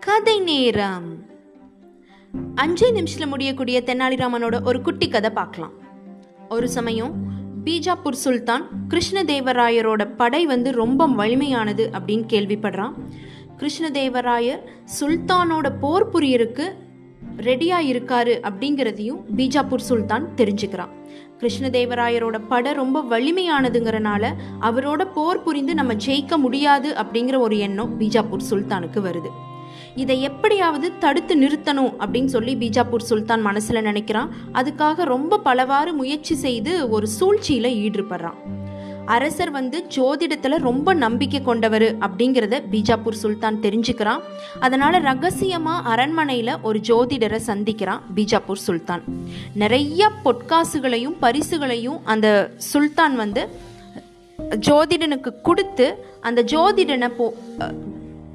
கதை நேரம். அஞ்சே நிமிஷத்தில் முடியக்கூடிய தெனாலிராமனோட ஒரு குட்டி கதை பார்க்கலாம். ஒரு சமயம் பீஜாப்பூர் சுல்தான் கிருஷ்ணதேவராயரோட படை வந்து ரொம்ப வலிமையானது அப்படின்னு கேள்விப்படுறான். கிருஷ்ணதேவராயர் சுல்தானோட போர் புரியருக்கு ரெடியாக இருக்காரு அப்படிங்கிறதையும் பீஜாப்பூர் சுல்தான் தெரிஞ்சுக்கிறான். கிருஷ்ணதேவராயரோட படை ரொம்ப வலிமையானதுங்கிறனால அவரோட போர் புரிந்து நம்ம ஜெயிக்க முடியாது அப்படிங்கிற ஒரு எண்ணம் பீஜாப்பூர் சுல்தானுக்கு வருது. இதை எப்படியாவது தடுத்து நிறுத்தணும் அப்படின்னு சொல்லி பீஜாப்பூர் சுல்தான் மனசில் நினைக்கிறான். அதுக்காக ரொம்ப பலவாறு முயற்சி செய்து ஒரு சூழ்ச்சியில் ஈடுபடுறான். அரசர் வந்து ஜோதிடத்தில் ரொம்ப நம்பிக்கை கொண்டவர் அப்படிங்கிறத பீஜாப்பூர் சுல்தான் தெரிஞ்சுக்கிறான். அதனால் ரகசியமாக அரண்மனையில் ஒரு ஜோதிடரை சந்திக்கிறான் பீஜாப்பூர் சுல்தான். நிறைய பொற்காசுகளையும் பரிசுகளையும் அந்த சுல்தான் வந்து ஜோதிடனுக்கு கொடுத்து அந்த ஜோதிடனை போ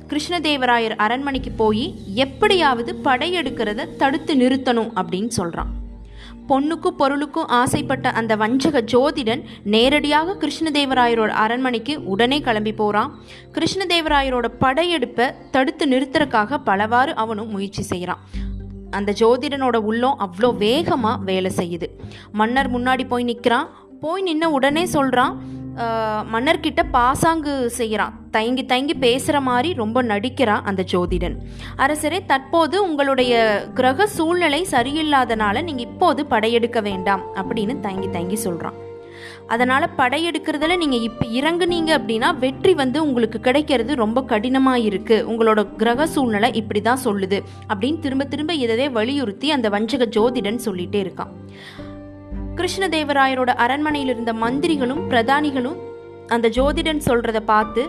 கிருஷ்ணதேவராயர் அரண்மனைக்கு போய் எப்படியாவது படையெடுக்கிறத தடுத்து நிறுத்தணும் அப்படின்னு சொல்கிறான் பொண்ணுக்கும் பொருளுக்கும் ஆசைப்பட்ட அந்த வஞ்சக ஜோதிடன் நேரடியாக கிருஷ்ணதேவராயரோட அரண்மனைக்கு உடனே கிளம்பி போகிறான் கிருஷ்ணதேவராயரோட படையெடுப்பை தடுத்து நிறுத்துறக்காக பலவாறு அவனும் முயற்சி செய்கிறான் அந்த ஜோதிடனோட உள்ளம் அவ்வளோ வேகமாக வேலை செய்யுது. மன்னர் முன்னாடி போய் நிற்கிறான் போய் நின்று உடனே சொல்கிறான் மன்னர்கிட்ட பாசாங்கு செய்கிறான் தயங்கி தயங்கி பேசுகிற மாதிரி ரொம்ப நடிக்கிறான் அந்த ஜோதிடன். அரசரே தற்போது உங்களுடைய கிரக சூழ்நிலை சரியில்லாதனால நீங்கள் இப்போது படையெடுக்க வேண்டாம் அப்படின்னு தயங்கி தயங்கி சொல்கிறான் அதனால் படையெடுக்கிறதுல நீங்கள் இப்போ இறங்குனீங்க அப்படின்னா வெற்றி வந்து உங்களுக்கு கிடைக்கிறது ரொம்ப கடினமாக இருக்குது உங்களோட கிரக சூழ்நிலை இப்படி தான் சொல்லுது அப்படின்னு திரும்ப திரும்ப இதவே வலியுறுத்தி அந்த வஞ்சக ஜோதிடன் சொல்லிகிட்டே இருக்கான். கிருஷ்ணதேவராயரோட அரண்மனையில் இருந்த மந்திரிகளும் பிரதானிகளும் அந்த ஜோதிடன் சொல்றத பார்த்து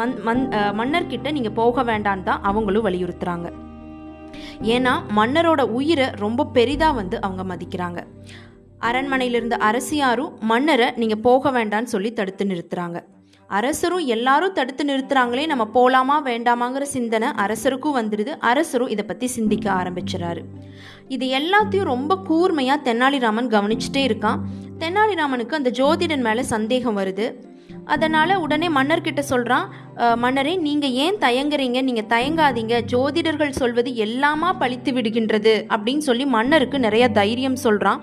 மன் மன் மன்னர்கிட்ட நீங்க போக வேண்டான்னு தான் அவங்களும் வலியுறுத்துறாங்க. ஏன்னா மன்னரோட உயிரை ரொம்ப பெரிதா வந்து அவங்க மதிக்கிறாங்க. அரண்மனையிலிருந்து அரசியாரும் மன்னரை நீங்க போக வேண்டான்னு சொல்லி தடுத்து நிறுத்துறாங்க. அரசரும் எல்லாரும் தடுத்து நிறுத்துறாங்களே நம்ம போலாமா வேண்டாமாங்கிற சிந்தனை அரசருக்கும் வந்துடுது. அரசரும் இதை பத்தி சிந்திக்க ஆரம்பிச்சிடாரு இது எல்லாத்தையும் ரொம்ப கூர்மையா தெனாலிராமன் கவனிச்சுட்டே இருக்கான். தெனாலிராமனுக்கு அந்த ஜோதிடன் மேல சந்தேகம் வருது. அதனால் உடனே மன்னர்கிட்ட சொல்கிறான் மன்னரே நீங்கள் ஏன் தயங்குறீங்க? நீங்கள் தயங்காதீங்க. ஜோதிடர்கள் சொல்வது எல்லாமா பழித்து விடுகின்றது? அப்படின்னு சொல்லி மன்னருக்கு நிறைய தைரியம் சொல்கிறான்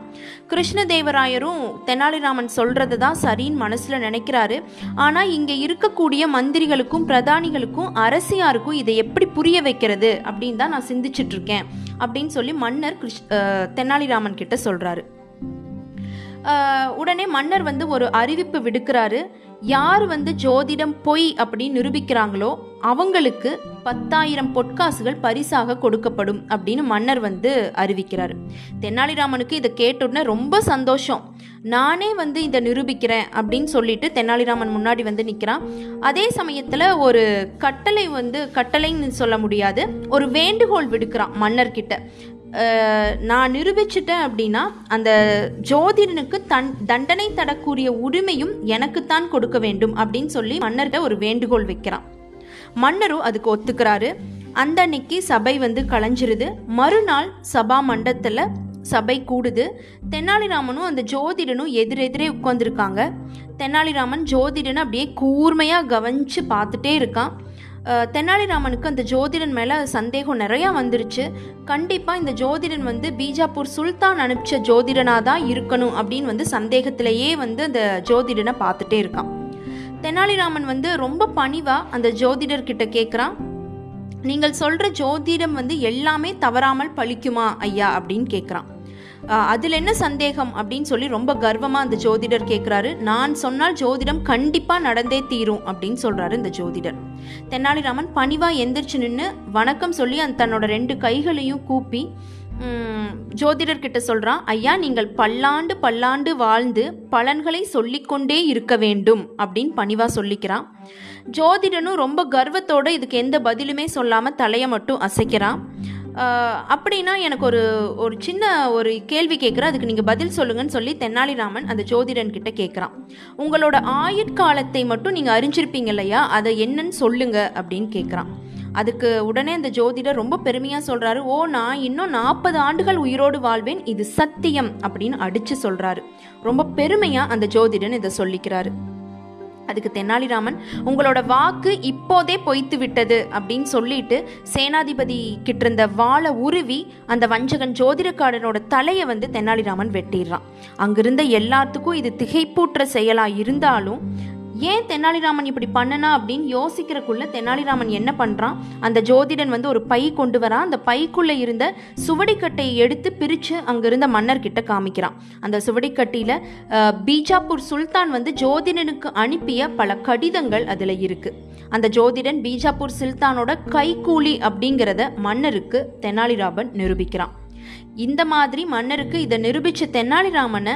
கிருஷ்ணதேவராயரும் தெனாலிராமன் சொல்கிறது தான் சரின்னு மனசில் நினைக்கிறாரு. ஆனால் இங்கே இருக்கக்கூடிய மந்திரிகளுக்கும் பிரதானிகளுக்கும் அரசியாருக்கும் இதை எப்படி புரிய வைக்கிறது அப்படின்னு தான் நான் சிந்திச்சிட்டு இருக்கேன் அப்படின்னு சொல்லி மன்னர் கிருஷ் தெனாலிராமன் கிட்ட சொல்கிறாரு உடனே மன்னர் வந்து ஒரு அறிவிப்பு விடுக்கிறாரு. யார் வந்து ஜோதிடம் பொய் அப்படின்னு நிரூபிக்கிறாங்களோ அவங்களுக்கு பத்தாயிரம் பொற்காசுகள் பரிசாக கொடுக்கப்படும் அப்படின்னு மன்னர் வந்து அறிவிக்கிறார். தெனாலிராமனுக்கு இதை கேட்டுடனே ரொம்ப சந்தோஷம். நானே வந்து இதை நிரூபிக்கிறேன் அப்படின்னு சொல்லிட்டு தெனாலிராமன் முன்னாடி வந்து நிற்கிறான் அதே சமயத்தில் ஒரு கட்டளை வந்து கட்டளைன்னு சொல்ல முடியாது ஒரு வேண்டுகோள் விடுக்கிறான் மன்னர்கிட்ட. நான் நிரூபிச்சிட்டேன் அப்படின்னா அந்த ஜோதிடனுக்கு தன் தண்டனை தரக்கூடிய உரிமையும் எனக்குத்தான் கொடுக்க வேண்டும் அப்படின்னு சொல்லி மன்னர்கிட்ட ஒரு வேண்டுகோள் வைக்கிறான். மன்னரும் அதுக்கு ஒத்துக்கிறாரு. அந்த அன்னைக்கு சபை வந்து களைஞ்சிருது மறுநாள் சபா மண்டத்தில் சபை கூடுது. தெனாலிராமனும் அந்த ஜோதிடனும் எதிரெதிரே உட்காந்துருக்காங்க தெனாலிராமன் ஜோதிடனை அப்படியே கூர்மையாக கவனிச்சு பார்த்துட்டே இருக்கான். தெனாலிராமனுக்கு அந்த ஜோதிடன் மேலே சந்தேகம் நிறையா வந்துருச்சு. கண்டிப்பாக இந்த ஜோதிடன் வந்து பீஜாப்பூர் சுல்தான் அனுப்பிச்ச ஜோதிடனாக தான் இருக்கணும் அப்படின்னு வந்து சந்தேகத்திலேயே வந்து அந்த ஜோதிடனை பார்த்துட்டே இருக்கான். தெனாலிராமன் வந்து ரொம்ப பணிவாக அந்த ஜோதிடர்கிட்ட கேட்குறான் நீங்கள் சொல்கிற ஜோதிடம் வந்து எல்லாமே தவறாமல் பழிக்குமா ஐயா? அப்படின்னு கேட்குறான் அதில் என்ன சந்தேகம் அப்படின்னு சொல்லி ரொம்ப கர்வமாக அந்த ஜோதிடர் கேட்குறாரு நான் சொன்னால் ஜோதிடம் கண்டிப்பாக நடந்தே தீரும் அப்படின்னு சொல்கிறாரு இந்த ஜோதிடர். தெனாலிராமன் பணிவாக எந்திரிச்சு நின்று வணக்கம் சொல்லி அந்த தன்னோட ரெண்டு கைகளையும் கூப்பி ஜோதிடர்கிட்ட சொல்கிறான் ஐயா நீங்கள் பல்லாண்டு பல்லாண்டு வாழ்ந்து பலன்களை சொல்லிக்கொண்டே இருக்க வேண்டும் அப்படின்னு பணிவாக சொல்லிக்கிறான். ஜோதிடனும் ரொம்ப கர்வத்தோடு இதுக்கு எந்த பதிலுமே சொல்லாமல் தலையை மட்டும் அசைக்கிறான். அப்படின்னா எனக்கு ஒரு ஒரு சின்ன ஒரு கேள்வி கேட்குறேன் அதுக்கு நீங்கள் பதில் சொல்லுங்கன்னு சொல்லி தெனாலிராமன் அந்த ஜோதிடன் கிட்ட கேட்குறான் உங்களோட ஆயுட்காலத்தை மட்டும் நீங்கள் அறிஞ்சிருப்பீங்க இல்லையா? அதை என்னன்னு சொல்லுங்க அப்படின்னு கேட்குறான் அதுக்கு உடனே அந்த ஜோதிடர் ரொம்ப பெருமையாக சொல்கிறாரு ஓ நான் இன்னும் நாற்பது ஆண்டுகள் உயிரோடு வாழ்வேன். இது சத்தியம் அப்படின்னு அடித்து சொல்கிறாரு ரொம்ப பெருமையாக அந்த ஜோதிடன் இதை சொல்லிக்கிறாரு. அதுக்கு தெனாலிராமன் உங்களோட வாக்கு இப்போதே பொய்த்து விட்டது அப்படின்னு சொல்லிட்டு சேனாதிபதி கிட்ட இருந்த வாழை உருவி அந்த வஞ்சகன் ஜோதிடக்காரனோட தலையை வந்து தெனாலிராமன் வெட்டிடுறான். அங்கிருந்த எல்லாத்துக்கும் இது திகைப்பூற்ற செயலா இருந்தாலும் ஏன் தெனாலிராமன் இப்படி பண்ணனா அப்படின்னு யோசிக்கிறக்குள்ள தெனாலிராமன் என்ன பண்றான்? அந்த ஜோதிடன் வந்து ஒரு பை கொண்டு வரான். அந்த பைக்குள்ள இருந்த சுவடிக்கட்டையை எடுத்து பிரிச்சு அங்கிருந்த மன்னர்கிட்ட காமிக்கிறான். அந்த சுவடிக்கட்டியில பீஜாப்பூர் சுல்தான் வந்து ஜோதிடனுக்கு அனுப்பிய பல கடிதங்கள் அதுல இருக்கு. அந்த ஜோதிடன் பீஜாப்பூர் சுல்தானோட கைக்கூலி அப்படிங்கிறத மன்னருக்கு தெனாலிராமன் நிரூபிக்கிறான். இந்த மாதிரி மன்னருக்கு இதை நிரூபிச்ச தெனாலிராமனை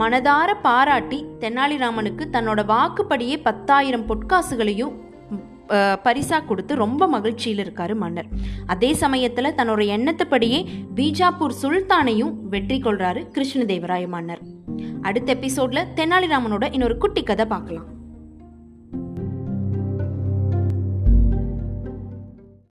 மனதார பாராட்டி தெனாலிராமனுக்கு தன்னோட வாக்குப்படியே பத்தாயிரம் பொற்காசுகளையும் பரிசா கொடுத்து ரொம்ப மகிழ்ச்சியில் இருக்காரு மன்னர். அதே சமயத்துல தன்னோட எண்ணத்துப்படியே பீஜாப்பூர் சுல்தானையும் வெற்றி கொள்றாரு கிருஷ்ணதேவராய மன்னர். அடுத்த எபிசோட்ல தெனாலிராமனோட இன்னொரு குட்டி கதை பார்க்கலாம்.